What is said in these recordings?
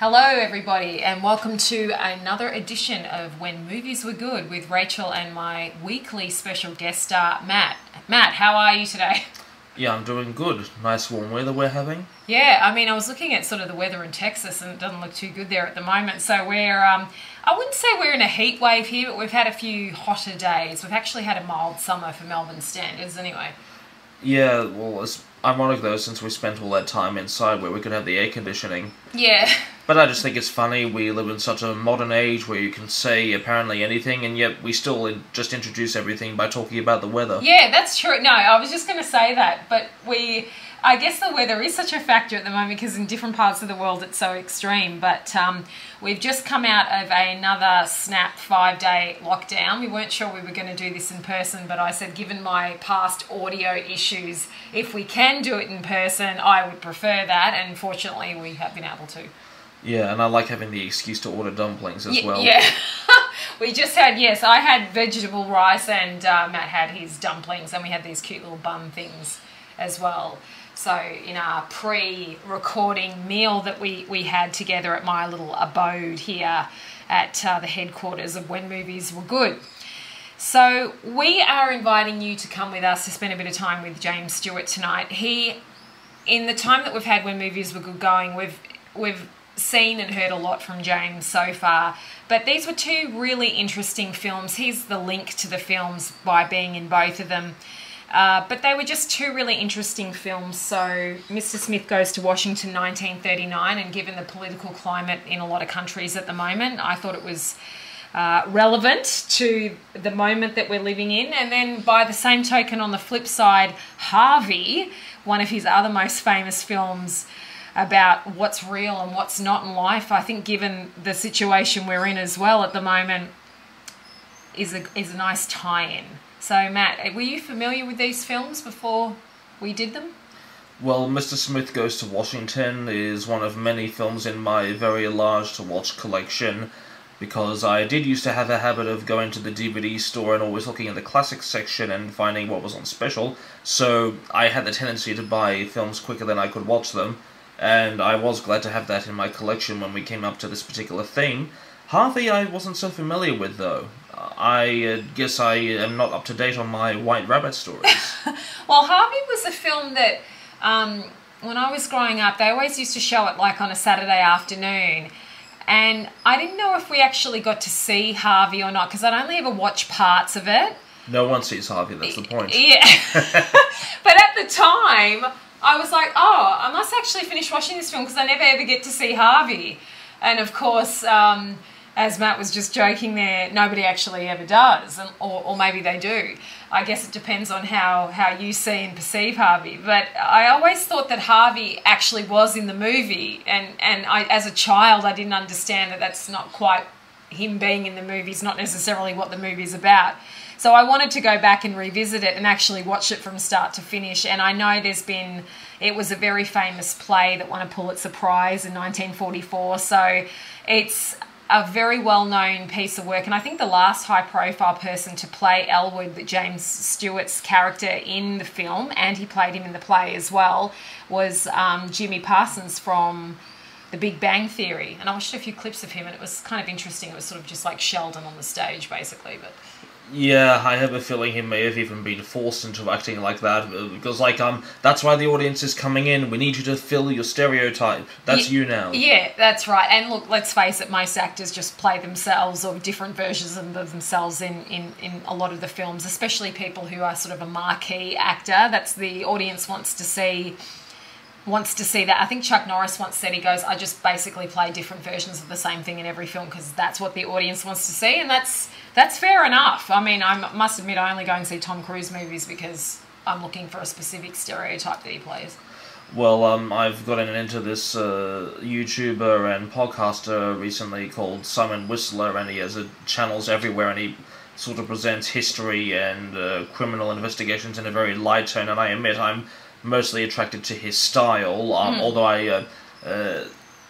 Hello, everybody, and welcome to another edition of When Movies Were Good with Rachel and my weekly special guest star, Matt. Matt, how are you today? Yeah, I'm doing good. Nice warm weather we're having. Yeah, I mean, I was looking at sort of the weather in Texas, and it doesn't look too good there at the moment. So we're, um, I wouldn't say we're in a heat wave here, but we've had a few hotter days. We've actually had a mild summer for Melbourne standards, anyway. Yeah, well, it's ironic though, since we spent all that time inside where we could have the air conditioning. Yeah. But I just think it's funny, we live in such a modern age where you can say apparently anything, and yet we still in- just introduce everything by talking about the weather. Yeah, that's true. No, I was just going to say that, but we, I guess the weather is such a factor at the moment because in different parts of the world it's so extreme. But um, we've just come out of another snap five day lockdown. We weren't sure we were going to do this in person, but I said, given my past audio issues, if we can do it in person, I would prefer that. And fortunately, we have been able to. Yeah, and I like having the excuse to order dumplings as well. Yeah. we just had, yes, I had vegetable rice and uh, Matt had his dumplings, and we had these cute little bun things as well. So, in our pre recording meal that we, we had together at my little abode here at uh, the headquarters of When Movies Were Good. So, we are inviting you to come with us to spend a bit of time with James Stewart tonight. He in the time that we've had when movies were good going, we've we've seen and heard a lot from James so far. But these were two really interesting films. He's the link to the films by being in both of them. Uh, but they were just two really interesting films. So, Mr. Smith Goes to Washington 1939, and given the political climate in a lot of countries at the moment, I thought it was uh, relevant to the moment that we're living in. And then, by the same token, on the flip side, Harvey, one of his other most famous films about what's real and what's not in life, I think, given the situation we're in as well at the moment, is a, is a nice tie in. So, Matt, eh, were you familiar with these films before we did them? Well, Mr. Smith Goes to Washington is one of many films in my very large to watch collection because I did used to have a habit of going to the DVD store and always looking in the classics section and finding what was on special. So I had the tendency to buy films quicker than I could watch them, and I was glad to have that in my collection when we came up to this particular theme. Harvey, I wasn't so familiar with though. I uh, guess I am not up to date on my White Rabbit stories. Well, Harvey was a film that um, when I was growing up, they always used to show it like on a Saturday afternoon. And I didn't know if we actually got to see Harvey or not because I'd only ever watched parts of it. no one sees Harvey, that's the point. Yeah. but at the time, I was like, oh, I must actually finish watching this film because I never ever get to see Harvey. And of course, um, as Matt was just joking there, nobody actually ever does, or, or maybe they do. I guess it depends on how, how you see and perceive Harvey. But I always thought that Harvey actually was in the movie, and, and I, as a child, I didn't understand that that's not quite him being in the movie is not necessarily what the movie's about. So I wanted to go back and revisit it and actually watch it from start to finish. And I know there's been, it was a very famous play that won a Pulitzer Prize in 1944. So it's a very well known piece of work. And I think the last high profile person to play Elwood, James Stewart's character in the film, and he played him in the play as well, was um, Jimmy Parsons from the Big Bang Theory, and I watched a few clips of him, and it was kind of interesting. It was sort of just like Sheldon on the stage, basically. But Yeah, I have a feeling he may have even been forced into acting like that uh, because, like, um, that's why the audience is coming in. We need you to fill your stereotype. That's Ye- you now. yeah, that's right. And look, let's face it, most actors just play themselves or different versions of themselves in, in, in a lot of the films, especially people who are sort of a marquee actor. That's the audience wants to see. Wants to see that. I think Chuck Norris once said he goes, "I just basically play different versions of the same thing in every film because that's what the audience wants to see," and that's that's fair enough. I mean, I must admit, I only go and see Tom Cruise movies because I'm looking for a specific stereotype that he plays. Well, um, I've gotten into this uh, YouTuber and podcaster recently called Simon Whistler, and he has uh, channels everywhere, and he sort of presents history and uh, criminal investigations in a very light tone. And I admit I'm mostly attracted to his style, um, although I uh, uh,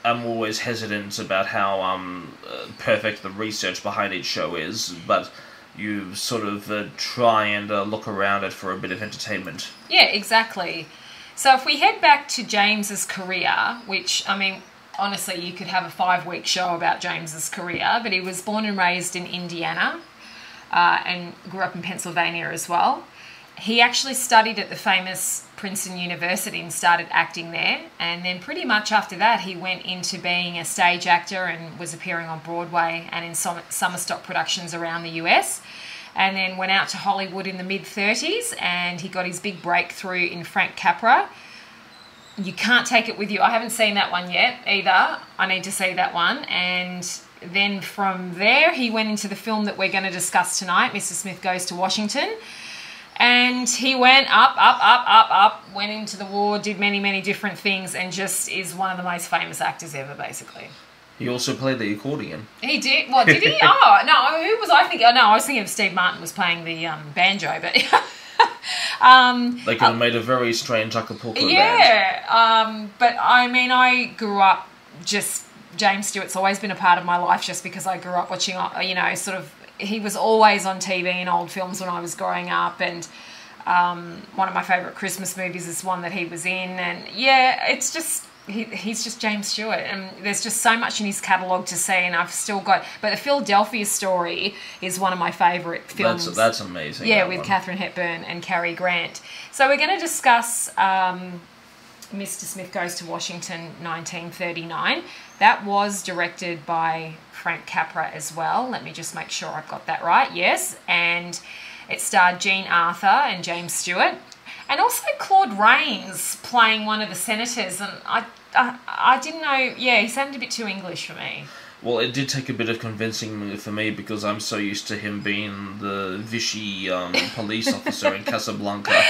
am always hesitant about how um, uh, perfect the research behind each show is. But you sort of uh, try and uh, look around it for a bit of entertainment. Yeah, exactly. So if we head back to James's career, which I mean, honestly, you could have a five week show about James's career, but he was born and raised in Indiana uh, and grew up in Pennsylvania as well. He actually studied at the famous Princeton University and started acting there. And then, pretty much after that, he went into being a stage actor and was appearing on Broadway and in some summer stock productions around the US. And then went out to Hollywood in the mid 30s and he got his big breakthrough in Frank Capra. You can't take it with you. I haven't seen that one yet either. I need to see that one. And then from there, he went into the film that we're going to discuss tonight Mr. Smith Goes to Washington. And he went up, up, up, up, up, went into the war, did many, many different things, and just is one of the most famous actors ever, basically. He also played the accordion. He did. What did he? oh no, who was I thinking? Oh, no, I was thinking of Steve Martin was playing the um, banjo, but um, They could have made a very strange Acapulco band. yeah. Um, but I mean, I grew up just James Stewart's always been a part of my life, just because I grew up watching. uh, You know, sort of. He was always on TV in old films when I was growing up, and um, one of my favourite Christmas movies is one that he was in, and yeah, it's just. He, he's just James Stewart, and there's just so much in his catalogue to see, and I've still got. But the Philadelphia story is one of my favourite films. That's that's amazing. Yeah, that with one. Katharine Hepburn and Cary Grant. So we're going to discuss um, Mr. Smith Goes to Washington 1939. That was directed by Frank Capra as well. Let me just make sure I've got that right. Yes. And it starred Jean Arthur and James Stewart. And also Claude Rains playing one of the senators. And I, I, I didn't know, yeah, he sounded a bit too English for me. Well, it did take a bit of convincing for me because I'm so used to him being the Vichy um, police officer in Casablanca.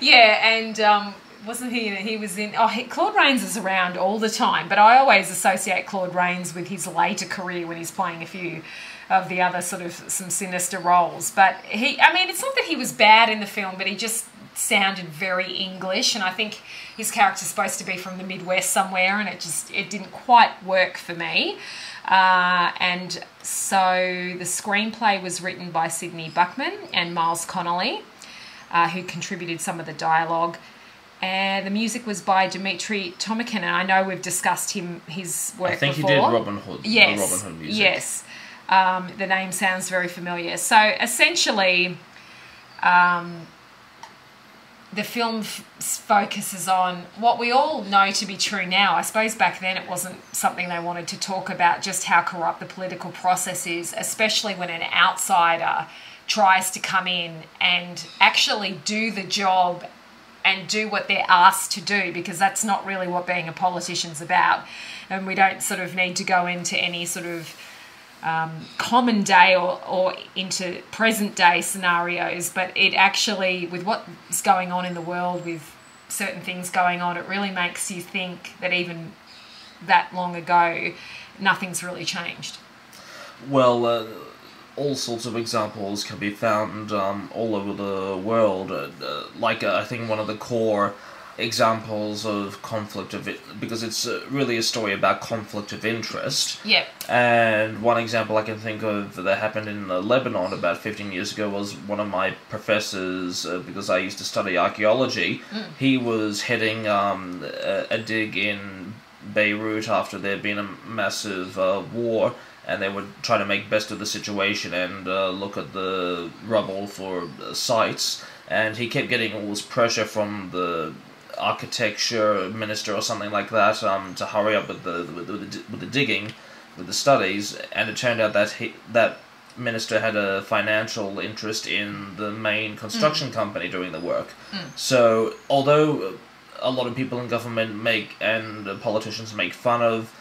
Yeah, and um, wasn't he? He was in. Oh, he, Claude Rains is around all the time, but I always associate Claude Rains with his later career when he's playing a few of the other sort of some sinister roles. But he, I mean, it's not that he was bad in the film, but he just sounded very English, and I think his character's supposed to be from the Midwest somewhere, and it just it didn't quite work for me. Uh, and so the screenplay was written by Sidney Buchman and Miles Connolly, uh, who contributed some of the dialogue. And the music was by Dmitri Tiomkin, and I know we've discussed him his work I think before. he did Robin Hood. Yes. The Robin Hood music. Yes. Um, the name sounds very familiar. So essentially, um, the film f- focuses on what we all know to be true now. I suppose back then it wasn't something they wanted to talk about, just how corrupt the political process is, especially when an outsider tries to come in and actually do the job and do what they're asked to do because that's not really what being a politician's about. And we don't sort of need to go into any sort of um, common day or, or into present day scenarios, but it actually, with what's going on in the world, with certain things going on, it really makes you think that even that long ago, nothing's really changed. Well, uh, all sorts of examples can be found um, all over the world. Uh, uh, like, uh, I think one of the core examples of conflict of it, because it's uh, really a story about conflict of interest. Yeah. And one example I can think of that happened in uh, Lebanon about 15 years ago was one of my professors, uh, because I used to study archaeology, he was heading um, a, a dig in Beirut after there had been a massive uh, war. And they would try to make best of the situation and uh, look at the rubble for uh, sites. And he kept getting all this pressure from the architecture minister or something like that um, to hurry up with the with the, with the digging, with the studies, and it turned out that he, that minister had a financial interest in the main construction company doing the work. So although a lot of people in government make and uh, politicians make fun of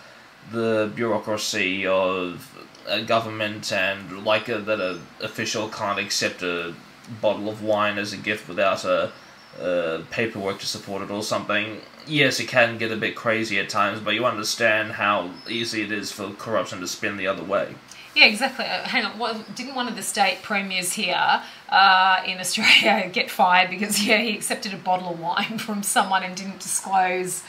the bureaucracy of a government and like a, that a official can't accept a bottle of wine as a gift without a, uh paperwork to support it or something. Yes, it can get a bit crazy at times, but you understand how easy it is for corruption to spin the other way. Yeah, exactly. Uh, hang on, what, didn't one of the state premiers here uh, in Australia get fired because yeah he accepted a bottle of wine from someone and didn't disclose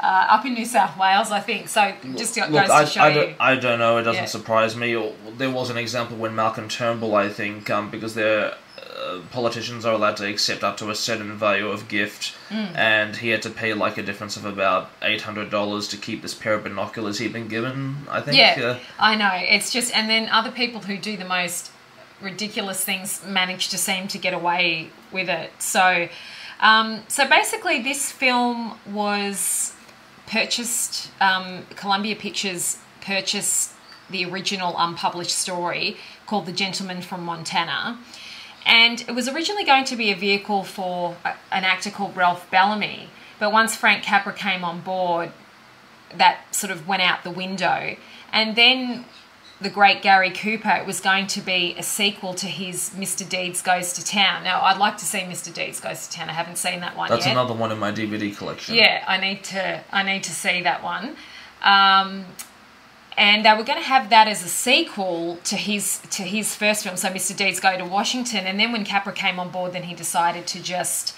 uh, up in New South Wales, I think. So just goes Look, to I, show I, you. don't, I don't know. It doesn't Yeah. surprise me. There was an example when Malcolm Turnbull, I think, um, because there uh, politicians are allowed to accept up to a certain value of gift, and he had to pay like a difference of about eight hundred dollars to keep this pair of binoculars he'd been given. I think. Yeah, I know. It's just, and then other people who do the most ridiculous things manage to seem to get away with it. So, um, so basically, this film was purchased. Um, Columbia Pictures purchased the original unpublished story called "The Gentleman from Montana." And it was originally going to be a vehicle for an actor called Ralph Bellamy, but once Frank Capra came on board, that sort of went out the window. And then the great Gary Cooper it was going to be a sequel to his Mr. Deeds Goes to Town. Now, I'd like to see Mr. Deeds Goes to Town. I haven't seen that one that's yet. another one in my DVD collection. Yeah, I need to. I need to see that one. Um, and they were going to have that as a sequel to his to his first film. So Mr. Deeds Go to Washington, and then when Capra came on board, then he decided to just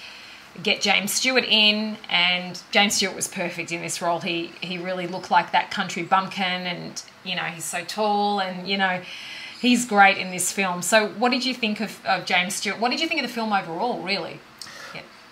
get James Stewart in, and James Stewart was perfect in this role. He he really looked like that country bumpkin, and you know he's so tall, and you know he's great in this film. So what did you think of, of James Stewart? What did you think of the film overall? Really?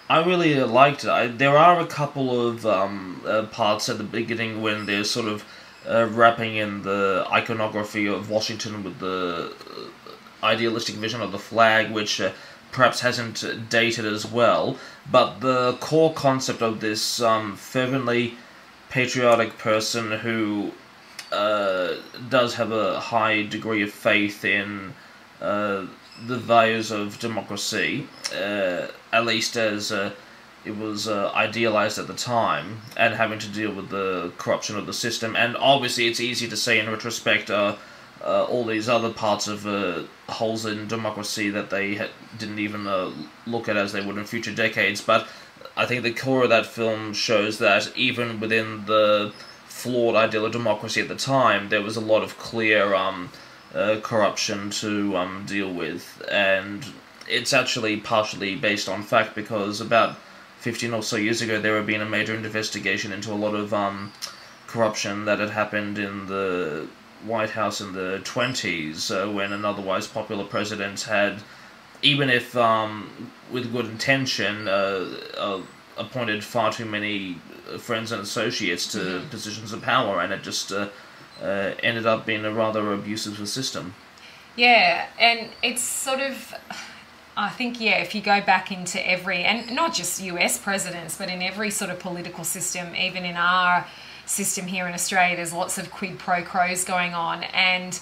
I really uh, liked it. I, there are a couple of um, uh, parts at the beginning when they're sort of uh, wrapping in the iconography of Washington with the uh, idealistic vision of the flag, which uh, perhaps hasn't uh, dated as well. But the core concept of this um, fervently patriotic person who uh, does have a high degree of faith in uh, the values of democracy, uh, at least as uh, it was uh, idealized at the time, and having to deal with the corruption of the system. And obviously, it's easy to say in retrospect. Uh, all these other parts of holes in democracy that they ha- didn't even look at as they would in future decades. But I think the core of that film shows that even within the flawed ideal of democracy at the time, there was a lot of clear um, uh, corruption to um, deal with, and it's actually partially based on fact because about 15 or so years ago there had been a major investigation into a lot of um, corruption that had happened in the White House in the 20s uh, when an otherwise popular president had, even if um, with good intention, uh, uh, appointed far too many friends and associates to positions of power, and it just uh, uh, ended up being a rather abusive system. Yeah, and it's sort of, I think, yeah, if you go back into every, and not just US presidents, but in every sort of political system, even in our system here in Australia, there's lots of quid pro quos going on. And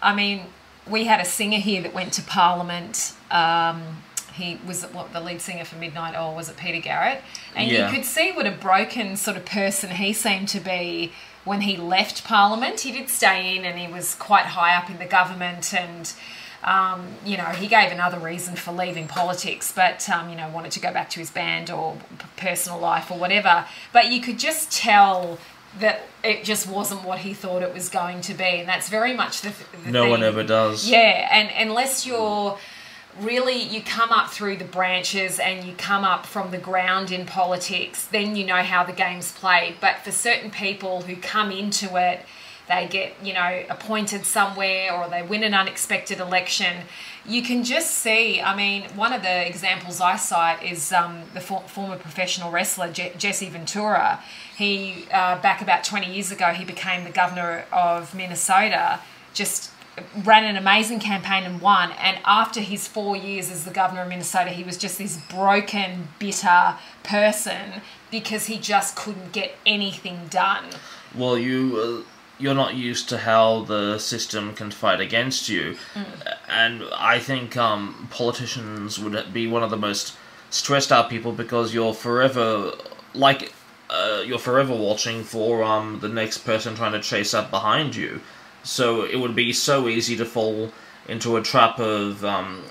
I mean, we had a singer here that went to Parliament. Um, he was what the lead singer for Midnight Oil was it Peter Garrett, and Yeah. you could see what a broken sort of person he seemed to be when he left Parliament. He did stay in, and he was quite high up in the government, and um, you know he gave another reason for leaving politics, but um, you know wanted to go back to his band or personal life or whatever. But you could just tell that it just wasn't what he thought it was going to be, and that's very much the, the No one ever does. Yeah, and unless you're really you come up through the branches and you come up from the ground in politics, then you know how the game's played. But for certain people who come into it, they get, you know, appointed somewhere or they win an unexpected election, you can just see. I mean, one of the examples I cite is um, the for- former professional wrestler Je- Jesse Ventura. He, uh, back about 20 years ago, he became the governor of Minnesota. Just ran an amazing campaign and won. And after his four years as the governor of Minnesota, he was just this broken, bitter person because he just couldn't get anything done. well you uh, you're not used to how the system can fight against you and i think um, politicians would be one of the most stressed out people because you're forever like uh, you're forever watching for um, the next person trying to chase up behind you so it would be so easy to fall into a trap of um,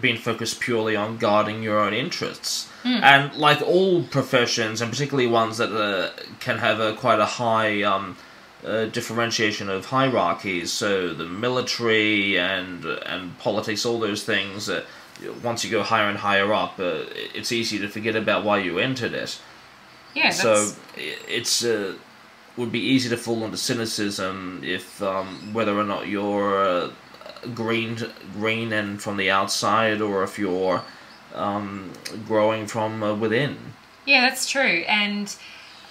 being focused purely on guarding your own interests. And like all professions, and particularly ones that uh, can have a quite a high um, uh, differentiation of hierarchies, so the military and and politics, all those things. Uh, once you go higher and higher up, uh, it's easy to forget about why you entered it. Yeah, that's, So it's uh, would be easy to fall into cynicism if um, whether or not you're uh, green green and from the outside, or if you're um, growing from uh, within. Yeah, that's true. And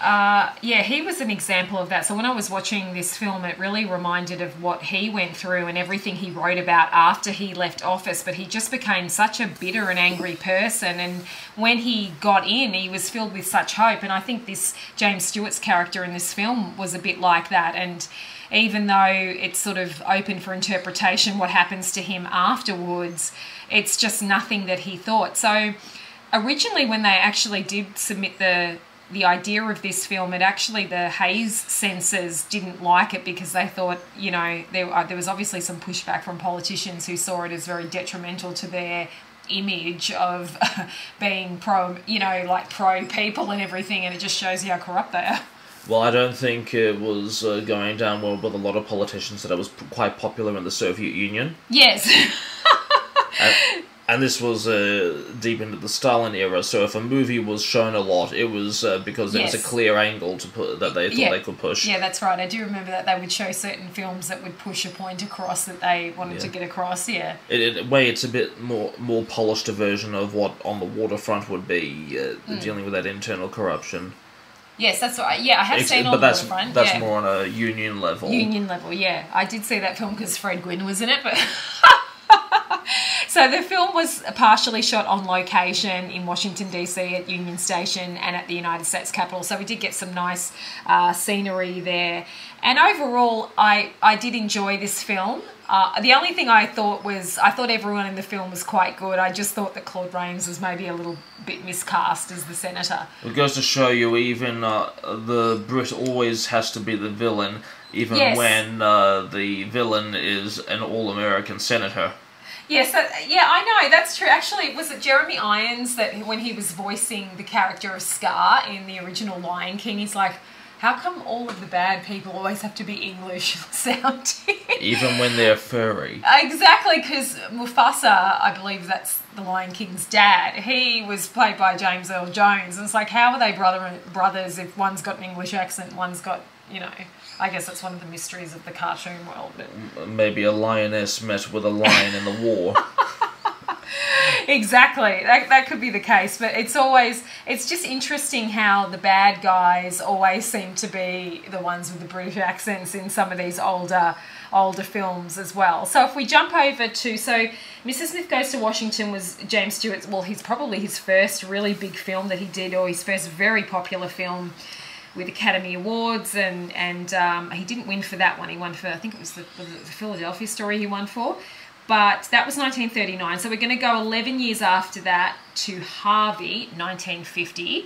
uh, yeah, he was an example of that. So when I was watching this film, it really reminded of what he went through and everything he wrote about after he left office. But he just became such a bitter and angry person. And when he got in, he was filled with such hope. And I think this James Stewart's character in this film was a bit like that. And even though it's sort of open for interpretation what happens to him afterwards, it's just nothing that he thought. So originally, when they actually did submit the the idea of this film, it actually the Hays censors didn't like it because they thought, you know, there uh, there was obviously some pushback from politicians who saw it as very detrimental to their image of being pro, you know, like pro people and everything, and it just shows you how corrupt they are. Well, I don't think it was uh, going down well with a lot of politicians that it was p- quite popular in the Soviet Union. Yes. And, and this was uh, deep into the Stalin era, so if a movie was shown a lot, it was uh, because there was a clear angle to put that they thought Yeah. they could push. Yeah, that's right. I do remember that they would show certain films that would push a point across that they wanted to get across. Yeah. In in a way, it's a bit more more polished a version of what on the waterfront would be, uh, Hmm. dealing with that internal corruption. Yes, that's right. Yeah, I have Ex- seen but the that's waterfront. that's yeah. more on a union level. Union level, yeah. I did see that film because Fred Gwynne was in it, but. so the film was partially shot on location in Washington, D.C. at Union Station and at the United States Capitol. So we did get some nice uh, scenery there. And overall, I, I did enjoy this film. Uh, the only thing I thought was, I thought everyone in the film was quite good. I just thought that Claude Rains was maybe a little bit miscast as the senator. It goes to show you, even uh, the Brit always has to be the villain, even Yes. when uh, the villain is an all-American senator. Yes, that, yeah, I know that's true. Actually, was it Jeremy Irons that when he was voicing the character of Scar in the original Lion King, he's like, "How come all of the bad people always have to be English sounding?" Even when they're furry. exactly, because Mufasa, I believe that's the Lion King's dad. He was played by James Earl Jones, and it's like, how are they brother brothers if one's got an English accent, one's got, you know? I guess that's one of the mysteries of the cartoon world. Maybe a lioness met with a lion in the war. Exactly. That, that could be the case, but it's always it's just interesting how the bad guys always seem to be the ones with the British accents in some of these older older films as well. So if we jump over to so Mrs. Smith Goes to Washington was James Stewart's well, he's probably his first really big film that he did or his first very popular film with Academy Awards, and and um, he didn't win for that one. He won for I think it was the, the Philadelphia story he won for, but that was 1939. So we're going to go 11 years after that to Harvey, 1950.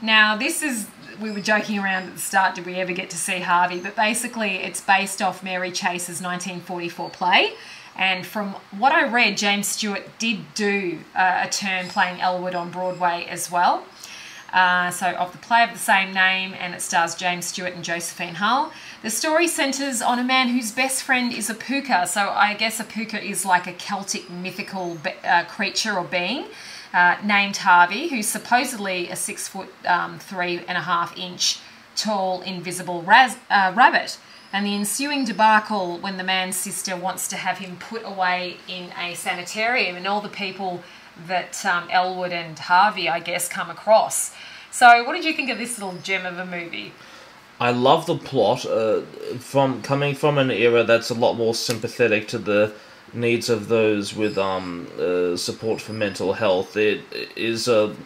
Now this is we were joking around at the start. Did we ever get to see Harvey? But basically, it's based off Mary Chase's 1944 play. And from what I read, James Stewart did do uh, a turn playing Elwood on Broadway as well. Uh, so, of the play of the same name, and it stars James Stewart and Josephine Hull. The story centres on a man whose best friend is a pooka. So, I guess a pooka is like a Celtic mythical be- uh, creature or being uh, named Harvey, who's supposedly a six foot um, three and a half inch tall invisible raz- uh, rabbit. And the ensuing debacle when the man's sister wants to have him put away in a sanitarium, and all the people that um, Elwood and Harvey, I guess, come across. So, what did you think of this little gem of a movie? I love the plot. Uh, from coming from an era that's a lot more sympathetic to the needs of those with um uh, support for mental health. It is a.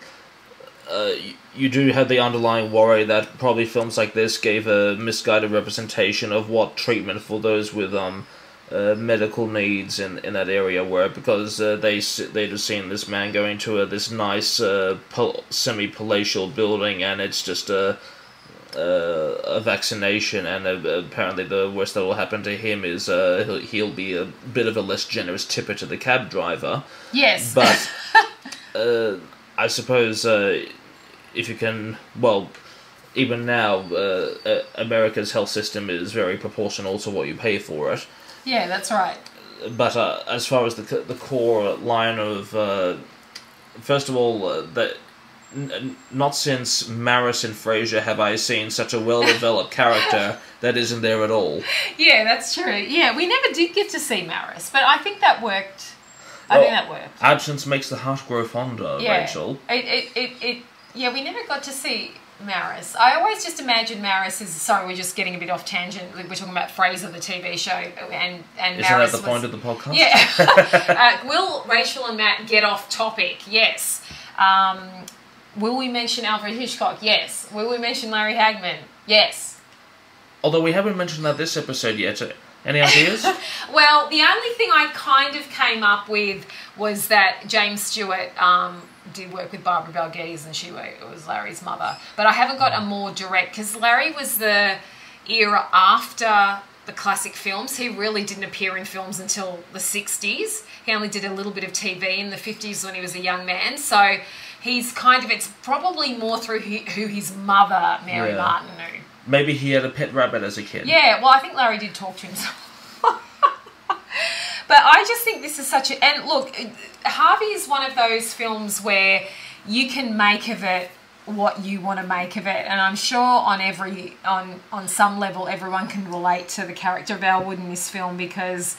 Uh, you do have the underlying worry that probably films like this gave a misguided representation of what treatment for those with um uh, medical needs in, in that area were because uh, they they'd have seen this man going to a, this nice uh, pal- semi palatial building and it's just a uh, a vaccination, and uh, apparently the worst that will happen to him is uh, he'll, he'll be a bit of a less generous tipper to the cab driver. Yes. But uh, I suppose uh, if you can, well, even now, uh, America's health system is very proportional to what you pay for it. Yeah, that's right. But uh, as far as the the core line of, uh, first of all, uh, that n- not since Maris and Frasier have I seen such a well developed character that isn't there at all. Yeah, that's true. Yeah, we never did get to see Maris, but I think that worked. I think that worked. Absence makes the heart grow fonder, Yeah. Rachel. It, it, it, it, yeah, we never got to see Maris. I always just imagine Maris is sorry, we're just getting a bit off tangent. We're talking about Frasier, the TV show, and and Isn't Maris that the was, point of the podcast? Yeah. uh, will Rachel and Matt get off topic? Yes. Um, will we mention Alfred Hitchcock? Yes. Will we mention Larry Hagman? Yes. Although we haven't mentioned that this episode yet. Uh, Any ideas? Well, the only thing I kind of came up with was that James Stewart um, did work with Barbara Bel Geddes and she was Larry's mother. But I haven't got a more direct because Larry was the era after the classic films. He really didn't appear in films until the 60s. He only did a little bit of TV in the 50s when he was a young man. So he's kind of, it's probably more through who, who his mother, Mary Yeah. Martin, knew. Maybe he had a pet rabbit as a kid. Yeah, well, I think Larry did talk to himself. but I just think this is such a. And look, Harvey is one of those films where you can make of it what you want to make of it and i'm sure on every on on some level everyone can relate to the character of elwood in this film because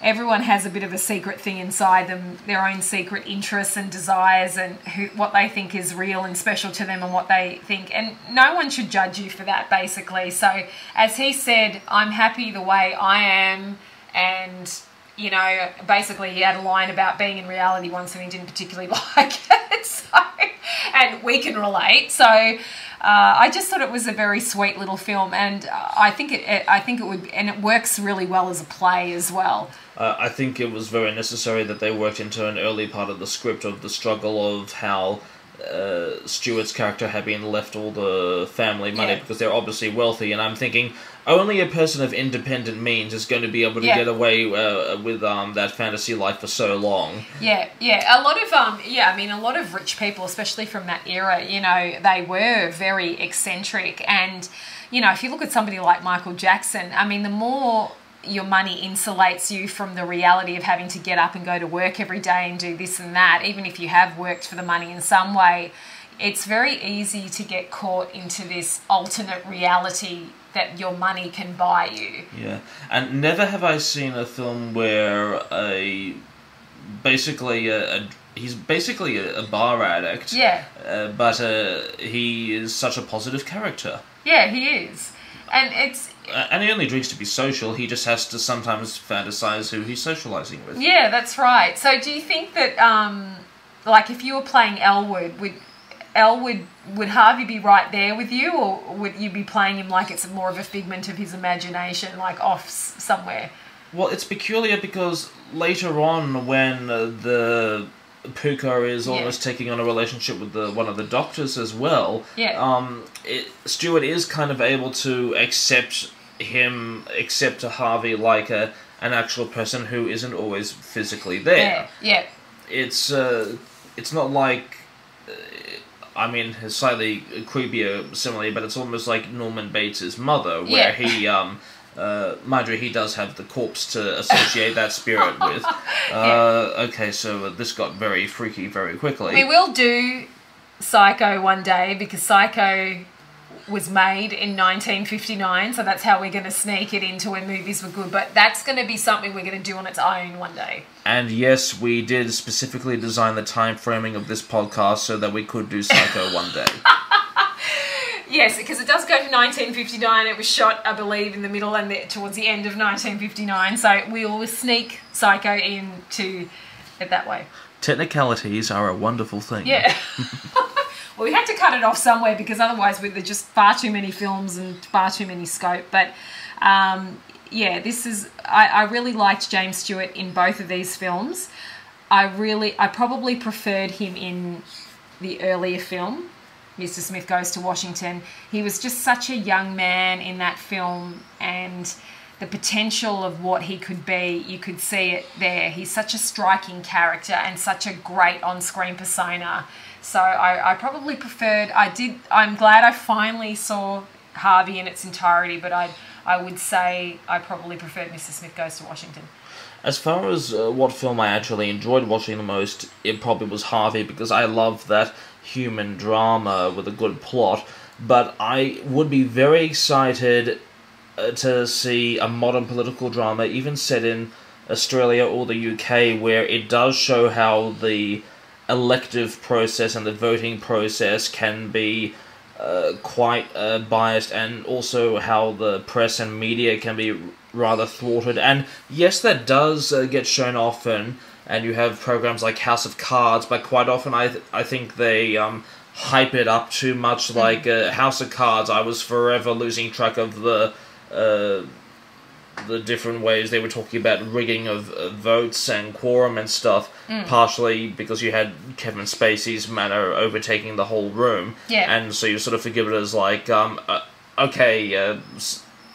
everyone has a bit of a secret thing inside them their own secret interests and desires and who, what they think is real and special to them and what they think and no one should judge you for that basically so as he said i'm happy the way i am and you know basically he had a line about being in reality once and he didn't particularly like it so and we can relate so uh, I just thought it was a very sweet little film, and uh, I think it, it. I think it would, and it works really well as a play as well. Uh, I think it was very necessary that they worked into an early part of the script of the struggle of how uh, Stewart's character had been left all the family money Yeah. because they're obviously wealthy, and I'm thinking only a person of independent means is going to be able to Yeah. get away uh, with um, that fantasy life for so long. Yeah, yeah. A lot of um, yeah. I mean, a lot of rich people, especially from that era, you know, they were very eccentric, and you know, if you look at somebody like Michael Jackson, I mean, the more your money insulates you from the reality of having to get up and go to work every day and do this and that, even if you have worked for the money in some way, it's very easy to get caught into this alternate reality that your money can buy you. Yeah, and never have I seen a film where a basically a, a he's basically a, a bar addict. Yeah. Uh, but uh, he is such a positive character. Yeah, he is. And it's Uh, and he only drinks to be social. He just has to sometimes fantasize who he's socializing with. Yeah, that's right. So do you think that um like if you were playing Elwood, would Elwood would would Harvey be right there with you or would you be playing him like it's more of a figment of his imagination like off somewhere? Well, it's peculiar because later on, when uh, the Pooka is Yeah. almost taking on a relationship with the one of the doctors as well, Yeah. um, it, Stewart is kind of able to accept him, accept Harvey like a an actual person who isn't always physically there. Yeah. Yeah. it's uh, it's not like I mean it's slightly creepier similarly, but it's almost like Norman Bates' mother, where Yeah. he um. Uh, mind you, he does have the corpse to associate that spirit with. Uh, Okay, so this got very freaky very quickly. We will do Psycho one day because Psycho was made in 1959, so that's how we're going to sneak it into when movies were good. But that's going to be something we're going to do on its own one day. And yes, we did specifically design the time framing of this podcast so that we could do Psycho one day. Yes, because it does go to 1959. It was shot, I believe, in the middle and the, towards the end of 1959. So we always sneak Psycho into it that way. Technicalities are a wonderful thing. Yeah. well, we had to cut it off somewhere because otherwise we, there's just far too many films and far too many scope. But um, yeah, this is. I, I really liked James Stewart in both of these films. I really, I probably preferred him in the earlier film, Mr. Smith Goes to Washington. He was just such a young man in that film, and the potential of what he could be, you could see it there. He's such a striking character and such a great on screen persona. So I, I probably preferred, I did, I'm glad I finally saw Harvey in its entirety, but I, I would say I probably preferred Mr. Smith Goes to Washington. As far as uh, what film I actually enjoyed watching the most, it probably was Harvey because I love that human drama with a good plot. But I would be very excited uh, to see a modern political drama, even set in Australia or the UK, where it does show how the elective process and the voting process can be uh, quite uh, biased, and also how the press and media can be rather thwarted. And yes, that does uh, get shown often, and you have programs like House of Cards, but quite often I th- I think they um, hype it up too much. Like uh, House of Cards, I was forever losing track of the. Uh, the different ways they were talking about rigging of, of votes and quorum and stuff, partially because you had Kevin Spacey's manner overtaking the whole room, Yeah. and so you sort of forgive it as like, um, uh, okay, uh,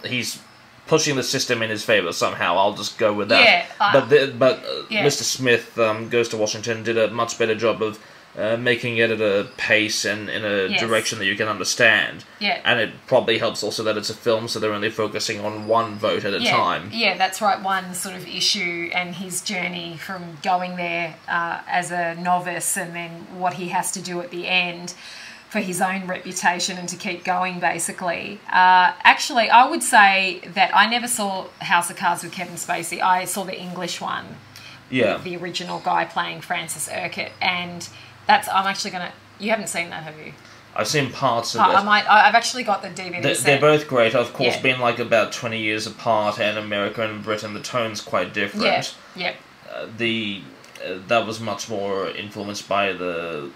he's pushing the system in his favor somehow. I'll just go with that. Yeah, uh, but the, but uh, yeah. Mr. Smith um, goes to Washington did a much better job of. Uh, making it at a pace and in a Yes. direction that you can understand. Yeah. And it probably helps also that it's a film, so they're only focusing on one vote at a yeah, time. Yeah, that's right. One sort of issue and his journey from going there uh, as a novice and then what he has to do at the end for his own reputation and to keep going, basically. Uh, actually, I would say that I never saw House of Cards with Kevin Spacey. I saw the English one, Yeah. the original guy playing Francis Urquhart, and that's. I'm actually gonna. You haven't seen that, have you? I've seen parts of it. I might. I've actually got the DVD They're, set. they're both great. Of course, Yeah. being like about 20 years apart, and America and Britain, the tone's quite different. yeah, yeah. Uh, the uh, That was much more influenced by the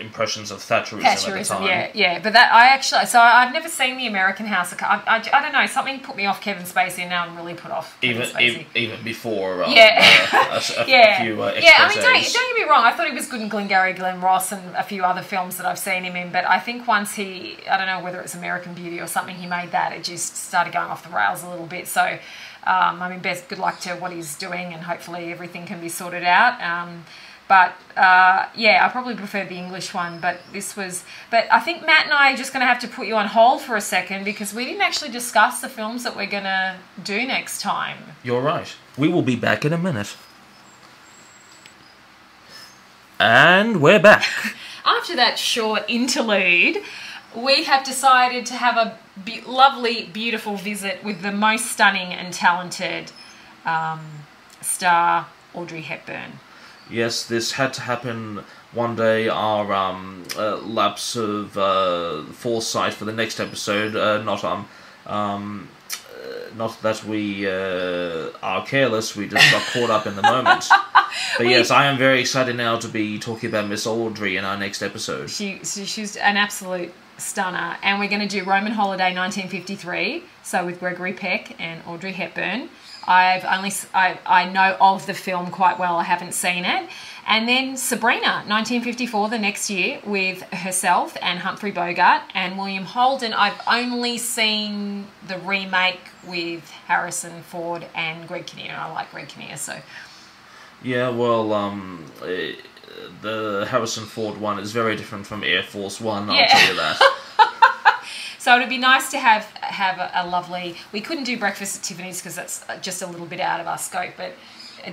impressions of Thatcherism, at the time. yeah, yeah. But that I actually, so I've never seen the American House of Cards. I, I, I don't know, something put me off Kevin Spacey, and now I'm really put off Kevin Even, even even before uh, Yeah. uh, a, a- a yeah, few uh, yeah. I mean, don't, don't get me wrong. I thought he was good in Glengarry Glen Ross and a few other films that I've seen him in. But I think once he, I don't know whether it's American Beauty or something, he made that. It just started going off the rails a little bit. So, um, I mean, best good luck to what he's doing, and hopefully everything can be sorted out. Um, but uh, yeah, I probably prefer the English one. But this was, but I think Matt and I are just going to have to put you on hold for a second because we didn't actually discuss the films that we're going to do next time. You're right. We will be back in a minute. And we're back. After that short interlude, we have decided to have a be- lovely, beautiful visit with the most stunning and talented um, star, Audrey Hepburn. Yes, this had to happen one day. Our um, uh, lapse of uh, foresight for the next episode, uh, not um, um, uh, not that we uh, are careless. We just got caught up in the moment. But yes, I am very excited now to be talking about Miss Audrey in our next episode. She, she she's an absolute stunner, and we're going to do Roman Holiday 1953. So with Gregory Peck and Audrey Hepburn. I've only I, I know of the film quite well. I haven't seen it. And then Sabrina 1954 the next year with herself and Humphrey Bogart and William Holden. I've only seen the remake with Harrison Ford and Greg Kinnear. I like Greg Kinnear, so Yeah, well, um, eh, the Harrison Ford one is very different from Air Force One. I'll Yeah. tell you that. So it'd be nice to have have a, a lovely. We couldn't do breakfast at Tiffany's because that's just a little bit out of our scope, but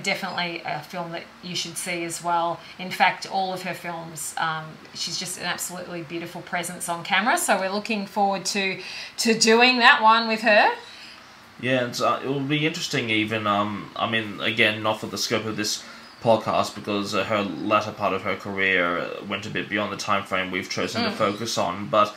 definitely a film that you should see as well. In fact, all of her films, um, she's just an absolutely beautiful presence on camera. So we're looking forward to to doing that one with her. Yeah, uh, it will be interesting. Even um, I mean, again, not for the scope of this podcast because uh, her latter part of her career uh, went a bit beyond the time frame we've chosen to focus on. But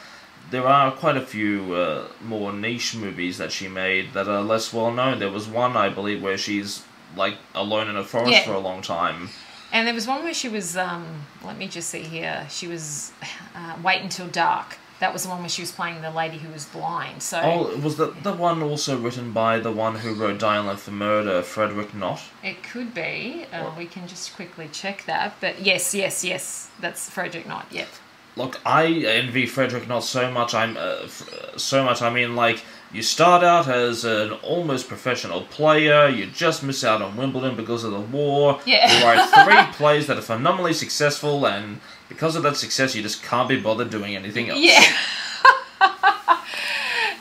there are quite a few uh, more niche movies that she made that are less well known. There was one, I believe, where she's like alone in a forest Yeah. for a long time. And there was one where she was. Um, let me just see here. She was uh, wait until dark. That was the one where she was playing the lady who was blind. So Oh, was the the one also written by the one who wrote Dial for Murder, Frederick Knott? It could be. Uh, we can just quickly check that. But yes, yes, yes. That's Frederick Knott. Yep. Look, I envy Frederick Knott so much. I'm uh, uh, so much. I mean, like you start out as an almost professional player. You just miss out on Wimbledon because of the war. Yeah. You write three plays that are phenomenally successful, and because of that success, you just can't be bothered doing anything else. Yeah.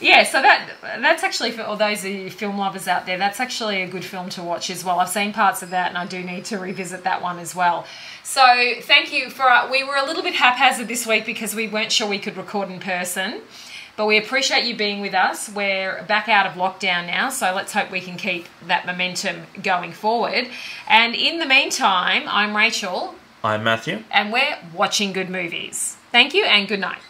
Yeah, so that that's actually for all those of you film lovers out there. That's actually a good film to watch as well. I've seen parts of that, and I do need to revisit that one as well. So thank you for. Uh, we were a little bit haphazard this week because we weren't sure we could record in person. But we appreciate you being with us. We're back out of lockdown now, so let's hope we can keep that momentum going forward. And in the meantime, I'm Rachel, I'm Matthew. and we're watching good movies. Thank you and good night.